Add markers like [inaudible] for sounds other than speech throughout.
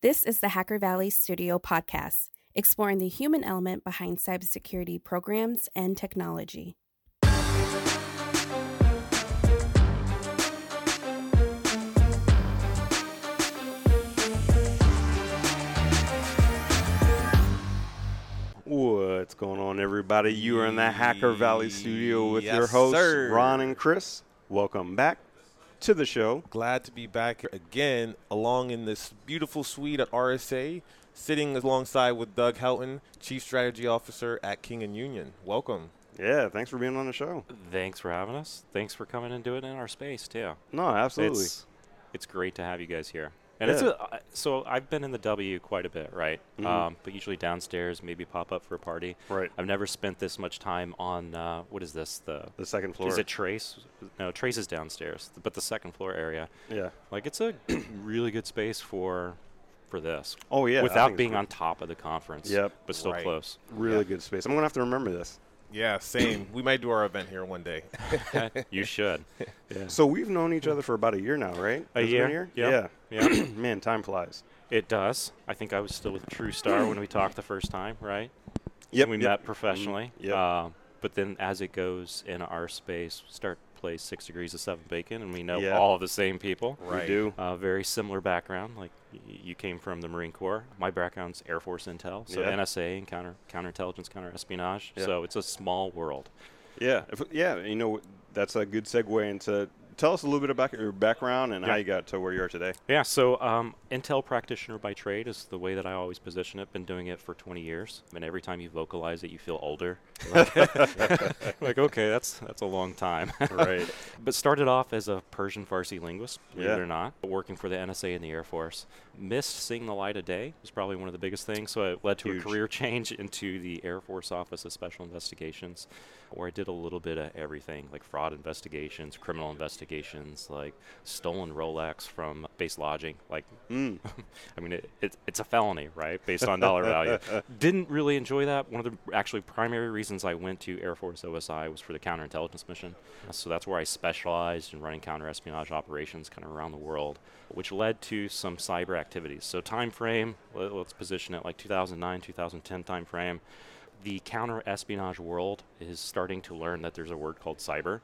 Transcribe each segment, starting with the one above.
This is the Hacker Valley Studio podcast, exploring the human element behind cybersecurity programs and technology. What's going on, everybody? You are in the Hacker Valley studio with Yes, your hosts, sir. Ron and Chris. Welcome back to the show. Glad to be back again along in this beautiful suite at RSA, sitting alongside with Doug Houghton, Chief Strategy Officer at King and Union. Welcome. Yeah, thanks for being on the show. Thanks for having us. Thanks for coming and doing it in our space too. No, absolutely. It's it's great to have you guys here. And it's a, uh, so I've been in the W quite a bit, right? Mhm. Um, but usually downstairs, maybe pop up for a party. right. I've never spent this much time on uh, what is this? The The second floor. is it Trace? No, Trace is downstairs, but the second floor area. yeah. Like it's a [clears throat] really good space for for this Oh, yeah. Without being on top of the conference. Yep. but still Right. close. Really Yeah. good space. I'm going to have to remember this. Yeah, same. we might do our event here one day. [laughs] you should. [laughs] Yeah. So we've known each other for about a year now, right? A Has it been year, Yeah. Yeah. [clears throat] Man, time flies. It does. I think I was still with TruSTAR when we [clears throat] talked the first time, right? Yep. we yep. met professionally. Yep. Uh, but then as it goes in our space, start to play Six Degrees of Kevin Bacon, and we know Yeah. all of the same people. Right. We do. Uh, very similar background. Like y- you came from the Marine Corps. My background's Air Force Intel, so Yeah. NSA and counter counterintelligence, counterespionage. Yeah. So it's a small world. Yeah. If, yeah. You know, that's a good segue into. Tell us a little bit about your background and how you got to where you are today. Yeah, so um, Intel practitioner by trade is the way that I always position it. Been doing it for 20 years, and every time you vocalize it, you feel older. Like, [laughs] like, okay, that's that's a long time. [laughs] Right. but started off as a Persian Farsi linguist, believe Yeah. it or not, working for the NSA and the Air Force. Missed seeing the light of day was probably one of the biggest things. So it led to Huge. a career [laughs] change into the Air Force Office of Special Investigations, where I did a little bit of everything, like fraud investigations, criminal investigations, like stolen Rolex from base lodging. Like, Mm. I mean, it, it, it's a felony, right, based on dollar value. Didn't really enjoy that. One of the actually primary reasons I went to Air Force OSI was for the counterintelligence mission. So that's where I specialized in running counterespionage operations kind of around the world, which led to some cyber activities. So time frame, let, let's position it like 2009, 2010 time frame. The counterespionage world is starting to learn that there's a word called cyber.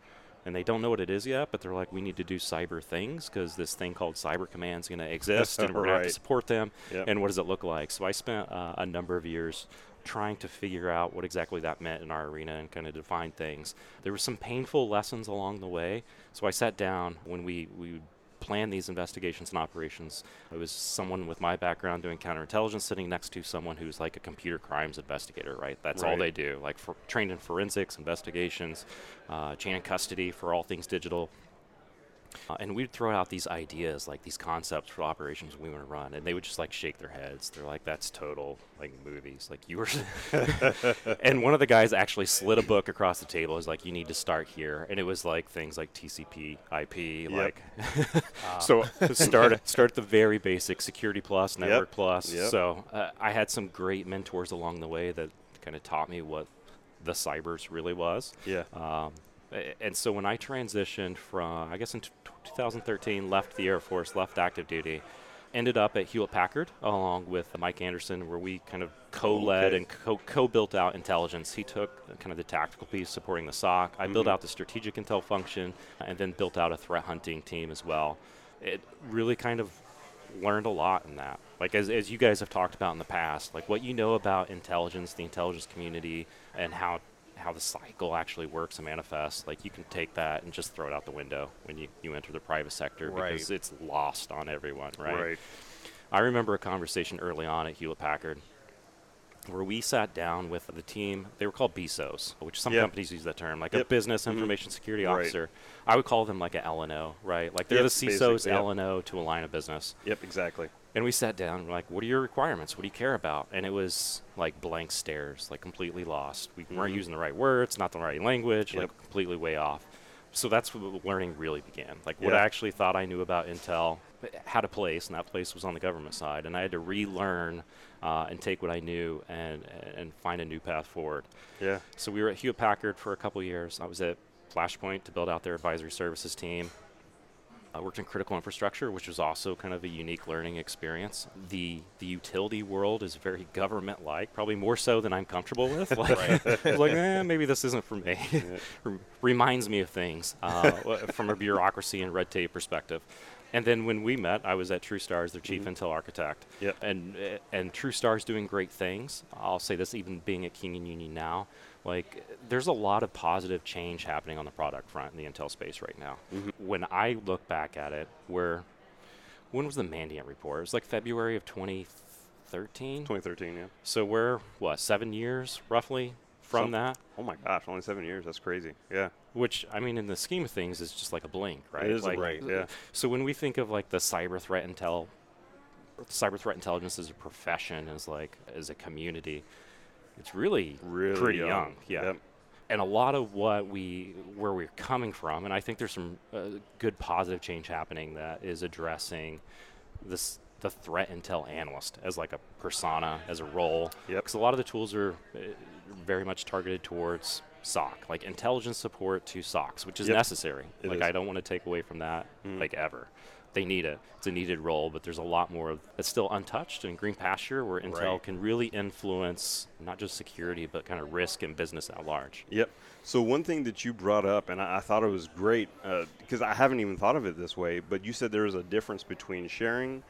And they don't know what it is yet, but they're like, we need to do cyber things because this thing called Cyber Command is going [laughs] to exist, and we're going to have to support them. Yep. And what does it look like? So I spent uh, a number of years trying to figure out what exactly that meant in our arena and kind of define things. There were some painful lessons along the way. So I sat down when we, we planned these investigations and operations. It was someone with my background doing counterintelligence sitting next to someone who's like a computer crimes investigator, right? That's all they do, like for, trained in forensics, investigations, uh, chain of custody for all things digital. Uh, and we'd throw out these ideas, like these concepts for operations we want to run, and they would just like shake their heads. They're like, "That's total like movies." Like you were, [laughs] and one of the guys actually slid a book across the table. Is like, "You need to start here," and it was like things like TCP, IP, like. [laughs] so [laughs] start start the very basic Security Plus, Yep. Network Plus. Yep. So uh, I had some great mentors along the way that kind of taught me what the cybers really was. Yeah. Um, and so when I transitioned from, I guess in t- 2013, left the Air Force, left active duty, ended up at Hewlett Packard along with Mike Anderson, where we kind of co-led Okay. and co- co-built out intelligence. He took kind of the tactical piece supporting the SOC. I built Mhm. out the strategic intel function, and then built out a threat hunting team as well. It really kind of learned a lot in that. Like as, as you guys have talked about in the past, like what you know about intelligence, the intelligence community, and how how the cycle actually works and manifests, like you can take that and just throw it out the window when you, you enter the private sector because it's lost on everyone, right? Right. I remember a conversation early on at Hewlett Packard where we sat down with the team. They were called BSOs, which some Yep. companies use that term, like a Yep. business Mhm. information security Right. officer. I would call them like a LNO, right? Like they're Yep, the CISO's yep. LNO to a line of business. Yep. Exactly. And we sat down and we're like, what are your requirements? What do you care about? And it was like blank stares, like completely lost. We weren't Mhm. using the right words, not the right language, like completely way off. So that's where learning really began. Like what I actually thought I knew about Intel had a place, and that place was on the government side. And I had to relearn uh, and take what I knew and, and find a new path forward. Yeah. So we were at Hewlett Packard for a couple years. I was at Flashpoint to build out their advisory services team. I worked in critical infrastructure, which was also kind of a unique learning experience. The the utility world is very [laughs] government-like, probably more so than I'm comfortable with. [laughs] Like, [laughs] like eh, maybe this isn't for me. Reminds me of things uh, from a bureaucracy and red tape perspective. And then when we met, I was at TruSTAR as their chief mm-hmm. intel architect. Yep. And and TruSTAR is doing great things. I'll say this, even being at King and Union now, like there's a lot of positive change happening on the product front in the intel space right now. Mm-hmm. When I look back at it, where when was the Mandiant report? It was like February of 2013. 2013, yeah. So we're what seven years roughly from that. Oh my gosh, only seven years. That's crazy. Yeah. Which I mean, in the scheme of things, is just like a blink, right? It is like, right. Yeah. So when we think of like the cyber threat intel, cyber threat intelligence as a profession, as like as a community, it's really really pretty young. young. Yeah. Yep. And a lot of what we where we're coming from, and I think there's some uh, good positive change happening that is addressing this the threat intel analyst as like a persona, as a role. Yep. Because a lot of the tools are uh, very much targeted towards SOC, like intelligence support to SOCs, which is yep. necessary. It like is. I don't want to take away from that, mm. like ever. They need it. It's a needed role, but there's a lot more that's still untouched in green pasture where Intel right. can really influence not just security, but kind of risk and business at large. Yep. So one thing that you brought up, and I, I thought it was great because uh, I haven't even thought of it this way, but you said there is a difference between sharing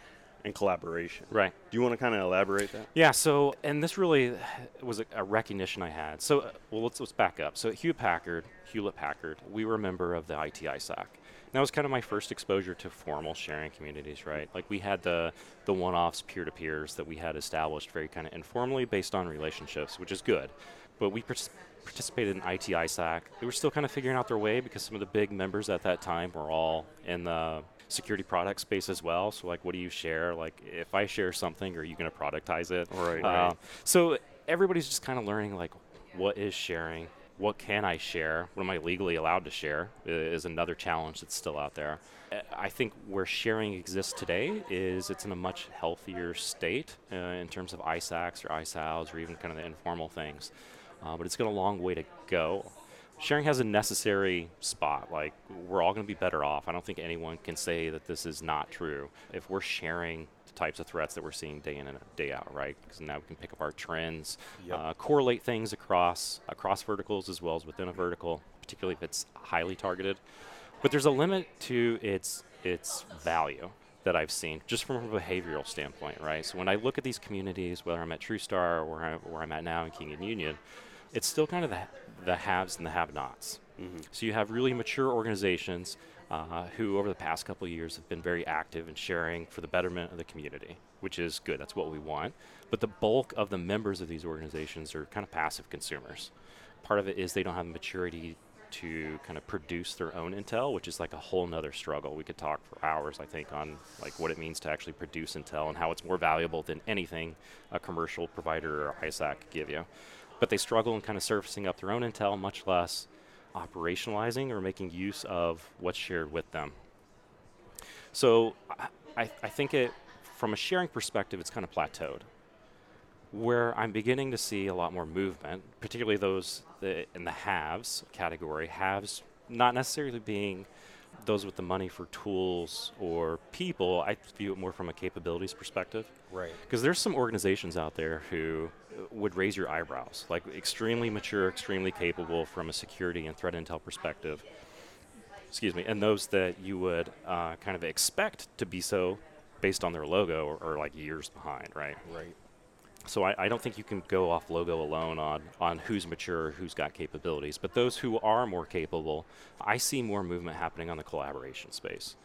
and collaboration. Right. Do you want to kind of elaborate that? Yeah. So, and this really was a, a recognition I had. So, uh, well, let's let's back up. So, at Hewlett Packard, Hewlett Packard, we were a member of the ITISAC. And that was kind of my first exposure to formal sharing communities, right? Like we had the the one-offs, peer-to-peers that we had established very kind of informally based on relationships, which is good. But we participated in ITISAC. They were still kind of figuring out their way because some of the big members at that time were all in the security product space as well. So like, what do you share? Like, if I share something, are you going to productize it? Right. Uh, right. So everybody's just kind of learning like, what is sharing? What can I share? What am I legally allowed to share? Is another challenge that's still out there. I think where sharing exists today is it's in a much healthier state uh, in terms of ISACs or ISAOs or even kind of the informal things. Uh, but it's got a long way to go sharing has a necessary spot. Like, we're all going to be better off. I don't think anyone can say that this is not true. If we're sharing the types of threats that we're seeing day in and day out, right? Because now we can pick up our trends, yep. uh, correlate things across across verticals as well as within a vertical, particularly if it's highly targeted. But there's a limit to its its value that I've seen, just from a behavioral standpoint, right? So when I look at these communities, whether I'm at TruSTAR or where, I, where I'm at now in King and Union, it's still kind of the, the haves and the have-nots. Mm-hmm. So you have really mature organizations uh, who, over the past couple of years, have been very active in sharing for the betterment of the community, which is good. That's what we want. But the bulk of the members of these organizations are kind of passive consumers. Part of it is they don't have the maturity to kind of produce their own intel, which is like a whole nother struggle. We could talk for hours, I think, on like what it means to actually produce intel and how it's more valuable than anything a commercial provider or ISAC could give you but they struggle in kind of surfacing up their own intel, much less operationalizing or making use of what's shared with them. So I, I think it, from a sharing perspective, it's kind of plateaued. Where I'm beginning to see a lot more movement, particularly those in the haves category, haves not necessarily being those with the money for tools or people, I view it more from a capabilities perspective. Right. Because there's some organizations out there who would raise your eyebrows, like extremely mature, extremely capable from a security and threat intel perspective. Excuse me, and those that you would uh, kind of expect to be so based on their logo are, like years behind, right? Right. So I, I, don't think you can go off logo alone on, on who's mature, who's got capabilities. But those who are more capable, I see more movement happening on the collaboration space.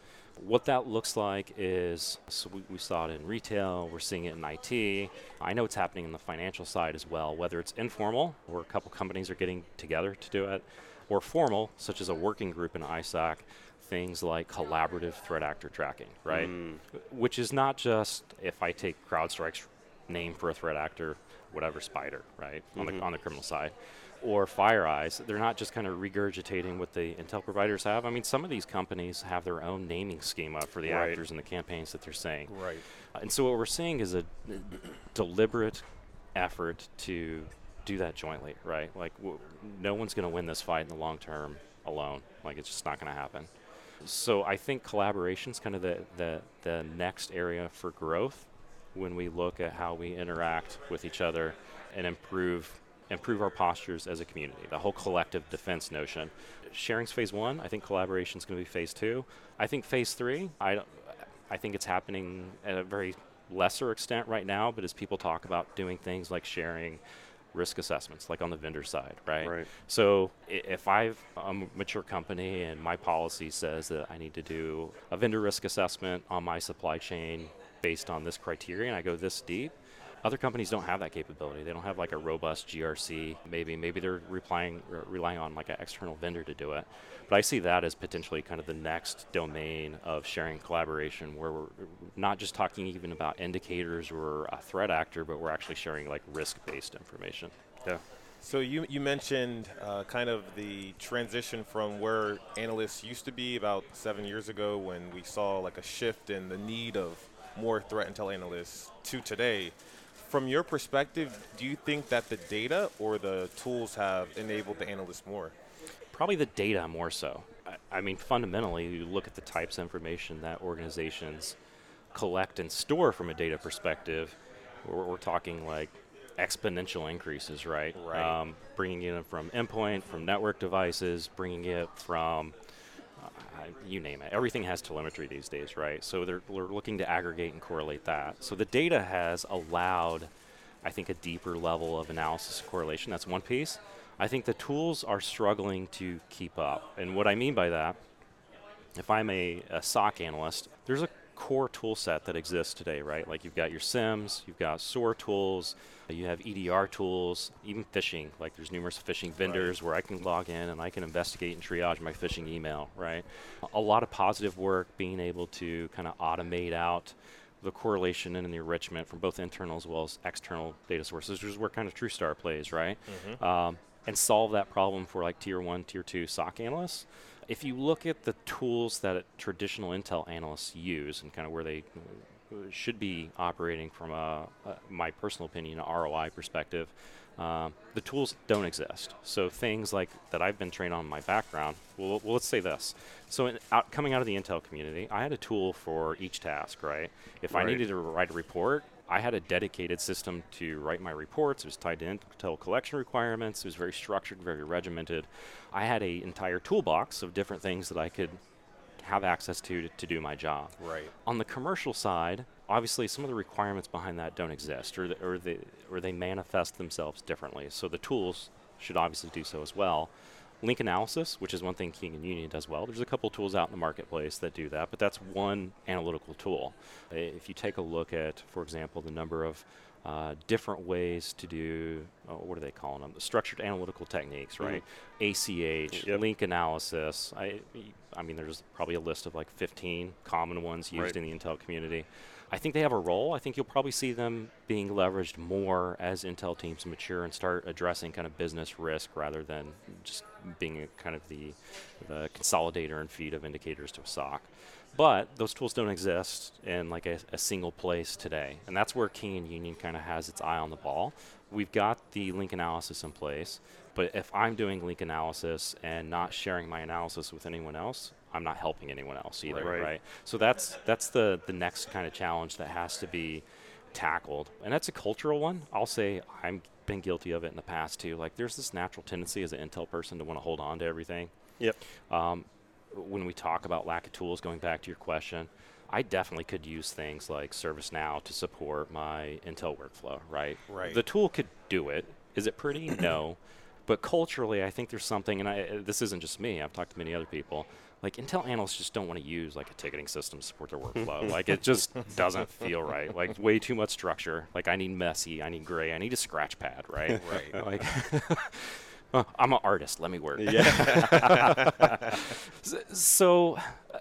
What that looks like is so we, we, saw it in retail, we're seeing it in IT. I know it's happening in the financial side as well, whether it's informal, where a couple companies are getting together to do it, or formal, such as a working group in ISAC, things like collaborative threat actor tracking, right? Mm. Which is not just if I take CrowdStrike's name for a threat actor, whatever spider, right, mm-hmm. on the mm-hmm. on the criminal side, or FireEye's. They're not just kind of regurgitating what the intel providers have. I mean, some of these companies have their own naming schema for the right. actors and the campaigns that they're saying. Right. Uh, and so what we're seeing is a deliberate effort to do that jointly, right? Like, w- no one's going to win this fight in the long term alone. Like, it's just not going to happen. So I think collaboration is kind of the, the, the next area for growth when we look at how we interact with each other and improve improve our postures as a community. The whole collective defense notion. Sharing's phase one. I think collaboration is going to be phase two. I think phase three. I I think it's happening at a very lesser extent right now, but as people talk about doing things like sharing risk assessments, like on the vendor side, right? Right. So if I've I'm a mature company and my policy says that I need to do a vendor risk assessment on my supply chain based on this criteria, and I go this deep. Other companies don't have that capability. They don't have like a robust GRC. Maybe maybe they're relying relying on like an external vendor to do it. But I see that as potentially kind of the next domain of sharing collaboration, where we're not just talking even about indicators or a threat actor, but we're actually sharing like risk-based information. Yeah. So you, you mentioned uh, kind of the transition from where analysts used to be about seven years ago when we saw like a shift in the need of more threat intel analysts to today. From your perspective, do you think that the data or the tools have enabled the analysts more? Probably the data more so. I, I mean, fundamentally, you look at the types of information that organizations collect and store from a data perspective. We're, we're talking like exponential increases, right? Right. Um, bringing it in from endpoint, from network devices, bringing it from you name it. Everything has telemetry these days, right? So they're, we're looking to aggregate and correlate that. So the data has allowed, I think, a deeper level of analysis and correlation. That's one piece. I think the tools are struggling to keep up. And what I mean by that, if I'm a, a SOC analyst, there's a core tool set that exists today, right? Like you've got your SIEMs, you've got SOAR tools, you have EDR tools, even phishing. Like there's numerous phishing vendors where I can log in and I can investigate and triage my phishing email, right? A lot of positive work being able to kind of automate out the correlation and the enrichment from both internal as well as external data sources, which is where kind of TruSTAR plays, right? Um, and solve that problem for like tier one, tier two SOC analysts. If you look at the tools that traditional Intel analysts use and kind of where they uh, should be operating from a, a my personal opinion, a ROI perspective, um, the tools don't exist. So things like that I've been trained on in my background. Well, well let's say this. So in, out, coming out of the Intel community, I had a tool for each task, right? If I needed to write a report, I had a dedicated system to write my reports. It was tied to Intel collection requirements. It was very structured, very regimented. I had an entire toolbox of different things that I could have access to to, to do my job. Right. On the commercial side, obviously some of the requirements behind that don't exist, or the, or they or they manifest themselves differently. So the tools should obviously do so as well. Link analysis, which is one thing King and Union does well. There's a couple tools out in the marketplace that do that, but that's one analytical tool. Uh, If you take a look at, for example, the number of uh, different ways to do, oh, what are they calling them? The structured analytical techniques, right? ACH, Yep. link analysis. I, I mean, there's probably a list of like 15 common ones used Right. in the Intel community. I think they have a role. I think you'll probably see them being leveraged more as Intel teams mature and start addressing kind of business risk rather than just being kind of the, the consolidator and feed of indicators to a SOC. But those tools don't exist in like a, a single place today, and that's where King and Union kind of has its eye on the ball. We've got the link analysis in place, but if I'm doing link analysis and not sharing my analysis with anyone else, I'm not helping anyone else either, Right. right? So that's that's the the next kind of challenge that has to be tackled, and that's a cultural one. I'll say I'm been guilty of it in the past too. Like there's this natural tendency as an Intel person to want to hold on to everything. Yep. Um, when we talk about lack of tools, going back to your question, I definitely could use things like ServiceNow to support my Intel workflow, right? Right. The tool could do it. Is it pretty? no. [clears throat] But culturally, I think there's something, and I, this isn't just me. I've talked to many other people. Like Intel analysts just don't want to use like a ticketing system to support their workflow. [laughs] like it just doesn't feel right. Like way too much structure. Like I need messy. I need gray. I need a scratch pad. Right. [laughs] Right. [laughs] like I'm an artist. Let me work. Yeah. S- So, uh,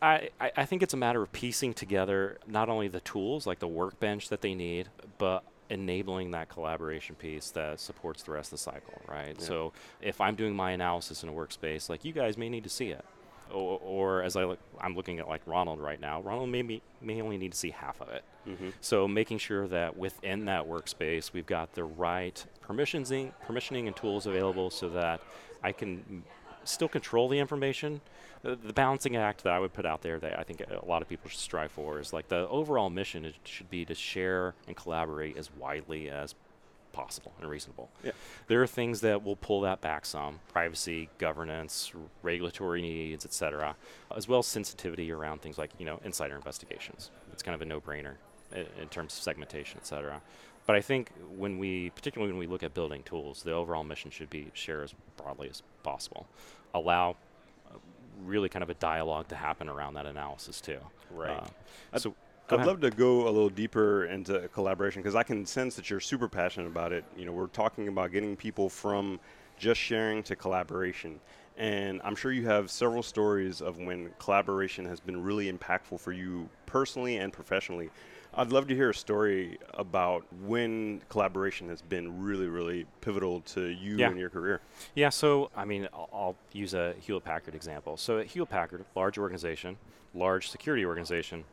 I I think it's a matter of piecing together not only the tools, like the workbench that they need, but enabling that collaboration piece that supports the rest of the cycle, right? Yeah. So, if I'm doing my analysis in a workspace, like you guys may need to see it. Or, or as I look, I'm looking at like Ronald right now. Ronald may, be, may only need to see half of it. hmm So making sure that within that workspace we've got the right permissioning, permissioning and tools available so that I can still control the information. The, the balancing act that I would put out there that I think a lot of people should strive for is like the overall mission is, should be to share and collaborate as widely as possible and reasonable. Yeah. There are things that will pull that back some privacy, governance, r- regulatory needs, etc., as well as sensitivity around things like you know insider investigations. It's kind of a no-brainer in, in terms of segmentation, etc. But I think when we, particularly when we look at building tools, the overall mission should be share as broadly as possible. Allow really kind of a dialogue to happen around that analysis too. Right. Uh, so I'd ahead. love to go a little deeper into collaboration because I can sense that you're super passionate about it. You know, we're talking about getting people from just sharing to collaboration. And I'm sure you have several stories of when collaboration has been really impactful for you personally and professionally. I'd love to hear a story about when collaboration has been really, really pivotal to you Yeah. and your career. Yeah, so I mean, I'll, I'll use a Hewlett Packard example. So at Hewlett Packard, large organization, large security organization.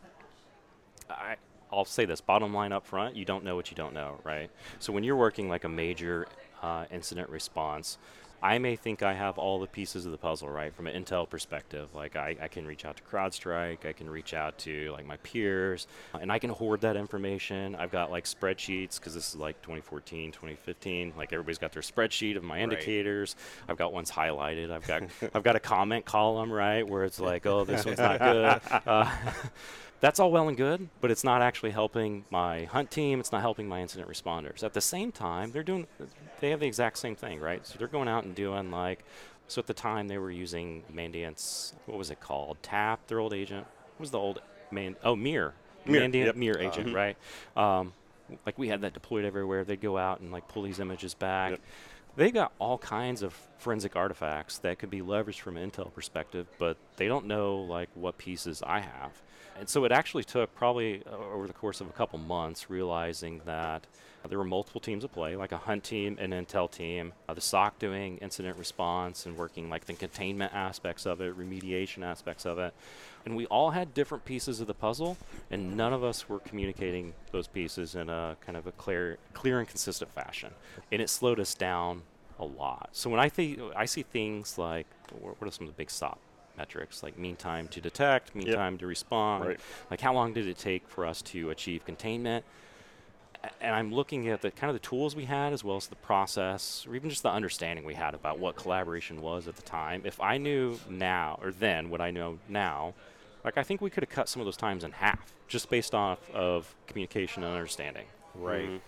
I, I'll say this: bottom line up front, you don't know what you don't know, right? So when you're working like a major uh, incident response, I may think I have all the pieces of the puzzle, right? From an intel perspective, like I, I can reach out to CrowdStrike, I can reach out to like my peers, and I can hoard that information. I've got like spreadsheets because this is like 2014, 2015. Like everybody's got their spreadsheet of my indicators. I've got ones highlighted. I've got [laughs] I've got a comment column, right, where it's like, [laughs] oh, this one's not good. Uh, [laughs] that's all well and good, but it's not actually helping my hunt team. It's not helping my incident responders. At the same time, they're doing, they have the exact same thing, right? So they're going out and doing like, so at the time they were using Mandiant's, what was it called? TAP, their old agent. What was the old man? Oh, Mir. Mir, Mandiant yep. Mir agent, Mhm. right? Um, like we had that deployed everywhere. They'd go out and like pull these images back. Yep. They got all kinds of forensic artifacts that could be leveraged from an intel perspective, but they don't know like what pieces I have. And so it actually took probably uh, over the course of a couple months realizing that there were multiple teams at play, like a hunt team, an intel team, uh, the SOC doing incident response and working like the containment aspects of it, remediation aspects of it. And we all had different pieces of the puzzle, and none of us were communicating those pieces in a kind of a clear, clear and consistent fashion. And it slowed us down a lot. So when I think I see things like what are some of the big SOC metrics like mean time to detect, mean Yep. time to respond, Right. like how long did it take for us to achieve containment? And I'm looking at the kind of the tools we had as well as the process or even just the understanding we had about what collaboration was at the time. If I knew now or then what I know now, like I think we could have cut some of those times in half just based off of communication and understanding. Right. Mhm.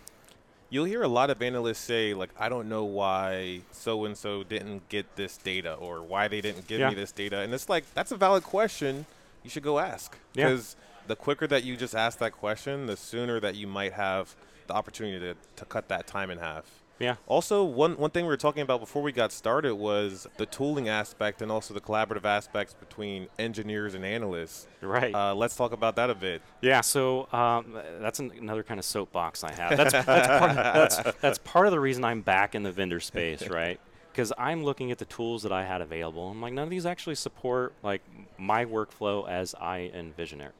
You'll hear a lot of analysts say, like, I don't know why so and so didn't get this data or why they didn't give Yeah. me this data. And it's like, that's a valid question. You should go ask. Yeah. Because the quicker that you just ask that question, the sooner that you might have the opportunity to, to cut that time in half. Yeah. Also, one, one thing we were talking about before we got started was the tooling aspect and also the collaborative aspects between engineers and analysts. Right. Uh, let's talk about that a bit. Yeah, so um, that's an, another kind of soapbox I have. That's, that's, part, that's, that's part of the reason I'm back in the vendor space, right? [laughs] Because I'm looking at the tools that I had available. I'm like, none of these actually support like my workflow as I envision it.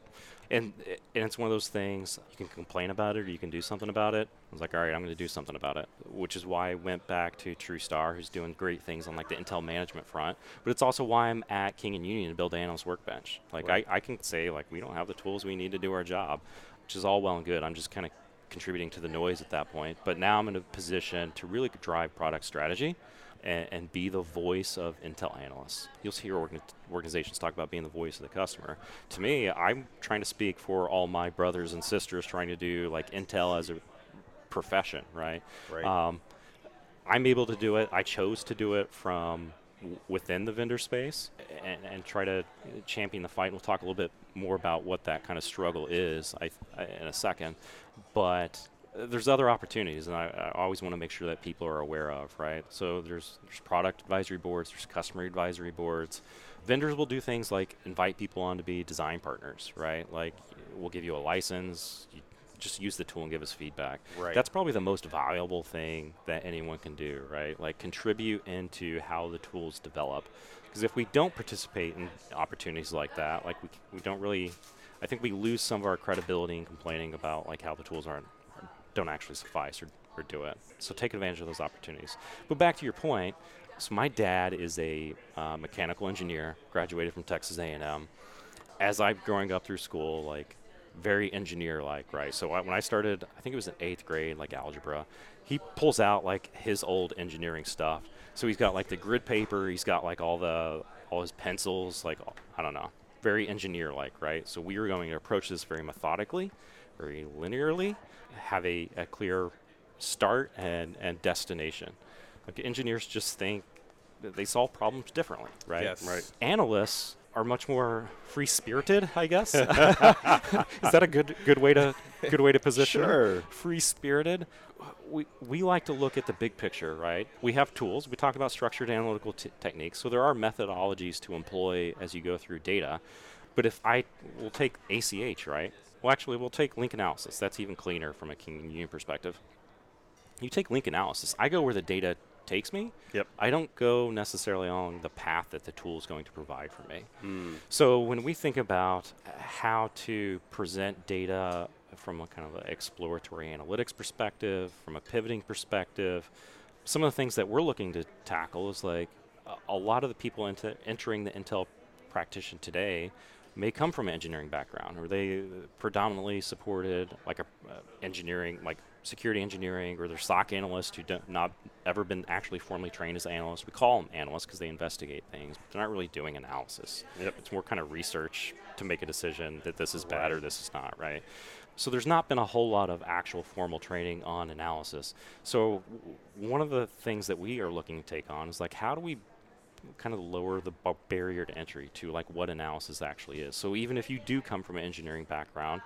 And, and it's one of those things you can complain about it or you can do something about it. I was like, all right, I'm going to do something about it, which is why I went back to TruSTAR, who's doing great things on like the Intel management front. But it's also why I'm at King and Union to build analyst workbench. Like Right. I, I can say like we don't have the tools we need to do our job, which is all well and good. I'm just kind of contributing to the noise at that point. But now I'm in a position to really drive product strategy and, and be the voice of Intel analysts. You'll hear organ- organizations talk about being the voice of the customer. To me, I'm trying to speak for all my brothers and sisters trying to do like Intel as a profession, right? Right. Um, I'm able to do it. I chose to do it from w- within the vendor space and, and try to champion the fight. And we'll talk a little bit more about what that kind of struggle is I, I, in a second. But there's other opportunities, and I, I always want to make sure that people are aware of, right? So there's there's product advisory boards, there's customer advisory boards. Vendors will do things like invite people on to be design partners, right? Like we'll give you a license. You just use the tool and give us feedback. Right. That's probably the most valuable thing that anyone can do, right? Like contribute into how the tools develop. Because if we don't participate in opportunities like that, like we, we don't really, I think we lose some of our credibility in complaining about like how the tools aren't don't actually suffice or, or do it. So take advantage of those opportunities. But back to your point, So my dad is a uh, mechanical engineer, graduated from Texas A&M. As I'm growing up through school, like very engineer-like, right? So I, when I started, I think it was in eighth grade, like algebra. He pulls out like his old engineering stuff. So he's got like the grid paper. He's got like all the all his pencils. Like I don't know, very engineer-like, right? So we are going to approach this very methodically, very linearly, have a, a clear start and and destination. Like engineers just think that they solve problems differently, right? Yes. Right. Analysts are much more free spirited, I guess. [laughs] [laughs] Is that a good good way to good way to position Sure. Free spirited. We, we like to look at the big picture, right? We have tools. We talk about structured analytical t- techniques. So there are methodologies to employ as you go through data. But if I will take ACH, right? Well, actually, we'll take link analysis. That's even cleaner from a King Union perspective. You take link analysis. I go where the data takes me. Yep. I don't go necessarily along the path that the tool is going to provide for me. Hmm. So when we think about how to present data from a kind of an exploratory analytics perspective, from a pivoting perspective, some of the things that we're looking to tackle is like a, a lot of the people into entering the Intel practitioner today may come from an engineering background or they predominantly supported like a uh, engineering like security engineering or they're SOC analysts who don't not ever been actually formally trained as analysts. We call them analysts because they investigate things, but they're not really doing analysis. Yep. It's more kind of research to make a decision that this is bad or this is not, right? So there's not been a whole lot of actual formal training on analysis. So w- one of the things that we are looking to take on is like how do we kind of lower the bar- barrier to entry to like what analysis actually is. So even if you do come from an engineering background,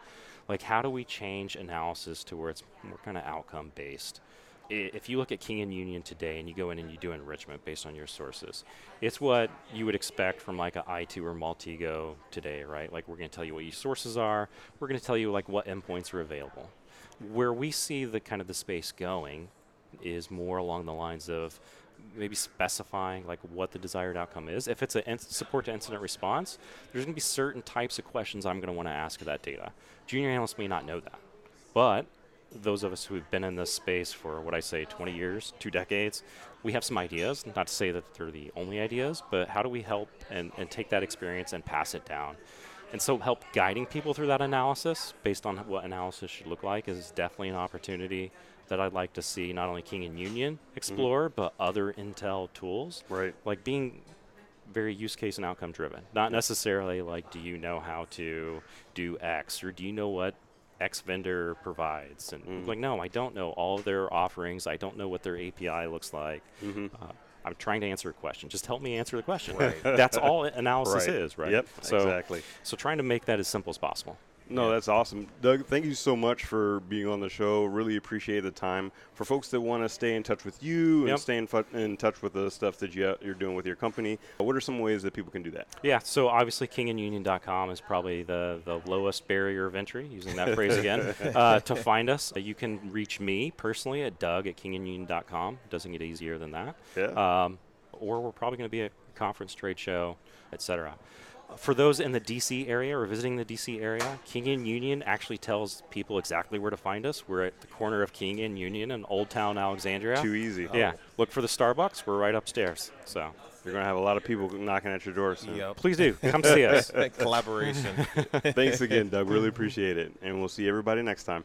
like how do we change analysis to where it's more kind of outcome based? I- If you look at King and Union today and you go in and you do enrichment based on your sources, it's what you would expect from like a I2 or Maltego today, right? Like we're going to tell you what your sources are. We're going to tell you like what endpoints are available. Where we see the kind of the space going is more along the lines of maybe specifying like what the desired outcome is. If it's a in- support to incident response, there's going to be certain types of questions I'm going to want to ask of that data. Junior analysts may not know that, but those of us who've been in this space for what I say 20 years, two decades, we have some ideas. Not to say that they're the only ideas, but how do we help and, and take that experience and pass it down? And so, help guiding people through that analysis based on what analysis should look like is definitely an opportunity that I'd like to see not only King and Union mm-hmm. explore, but other Intel tools. Right. Like being very use case and outcome driven. Not necessarily like, do you know how to do X or do you know what X vendor provides? And mm-hmm. like, no, I don't know all of their offerings. I don't know what their API looks like. Mm-hmm. Uh, I'm trying to answer a question. Just help me answer the question. Right. That's all [laughs] analysis Right. is, right? Yep, So, exactly. So trying to make that as simple as possible. No, that's awesome. Doug, thank you so much for being on the show. Really appreciate the time. For folks that want to stay in touch with you and Yep. stay in, fu- in touch with the stuff that you, you're doing with your company, what are some ways that people can do that? Yeah, so obviously kingandunion.com is probably the, the lowest barrier of entry, using that phrase again, [laughs] uh, to find us. You can reach me personally at doug at kingandunion.com. Doesn't get easier than that. Yeah. Um, or we're probably going to be at a conference, trade show, etc. For those in the DC area or visiting the DC area, King and Union actually tells people exactly where to find us. We're at the corner of King and Union in Old Town Alexandria. Too easy. Oh. Yeah, look for the Starbucks. We're right upstairs. So You're going to have a lot of people knocking at your door soon. Yep. please do come [laughs] see us. Collaboration. Thanks again, Doug. Really appreciate it. And we'll see everybody next time.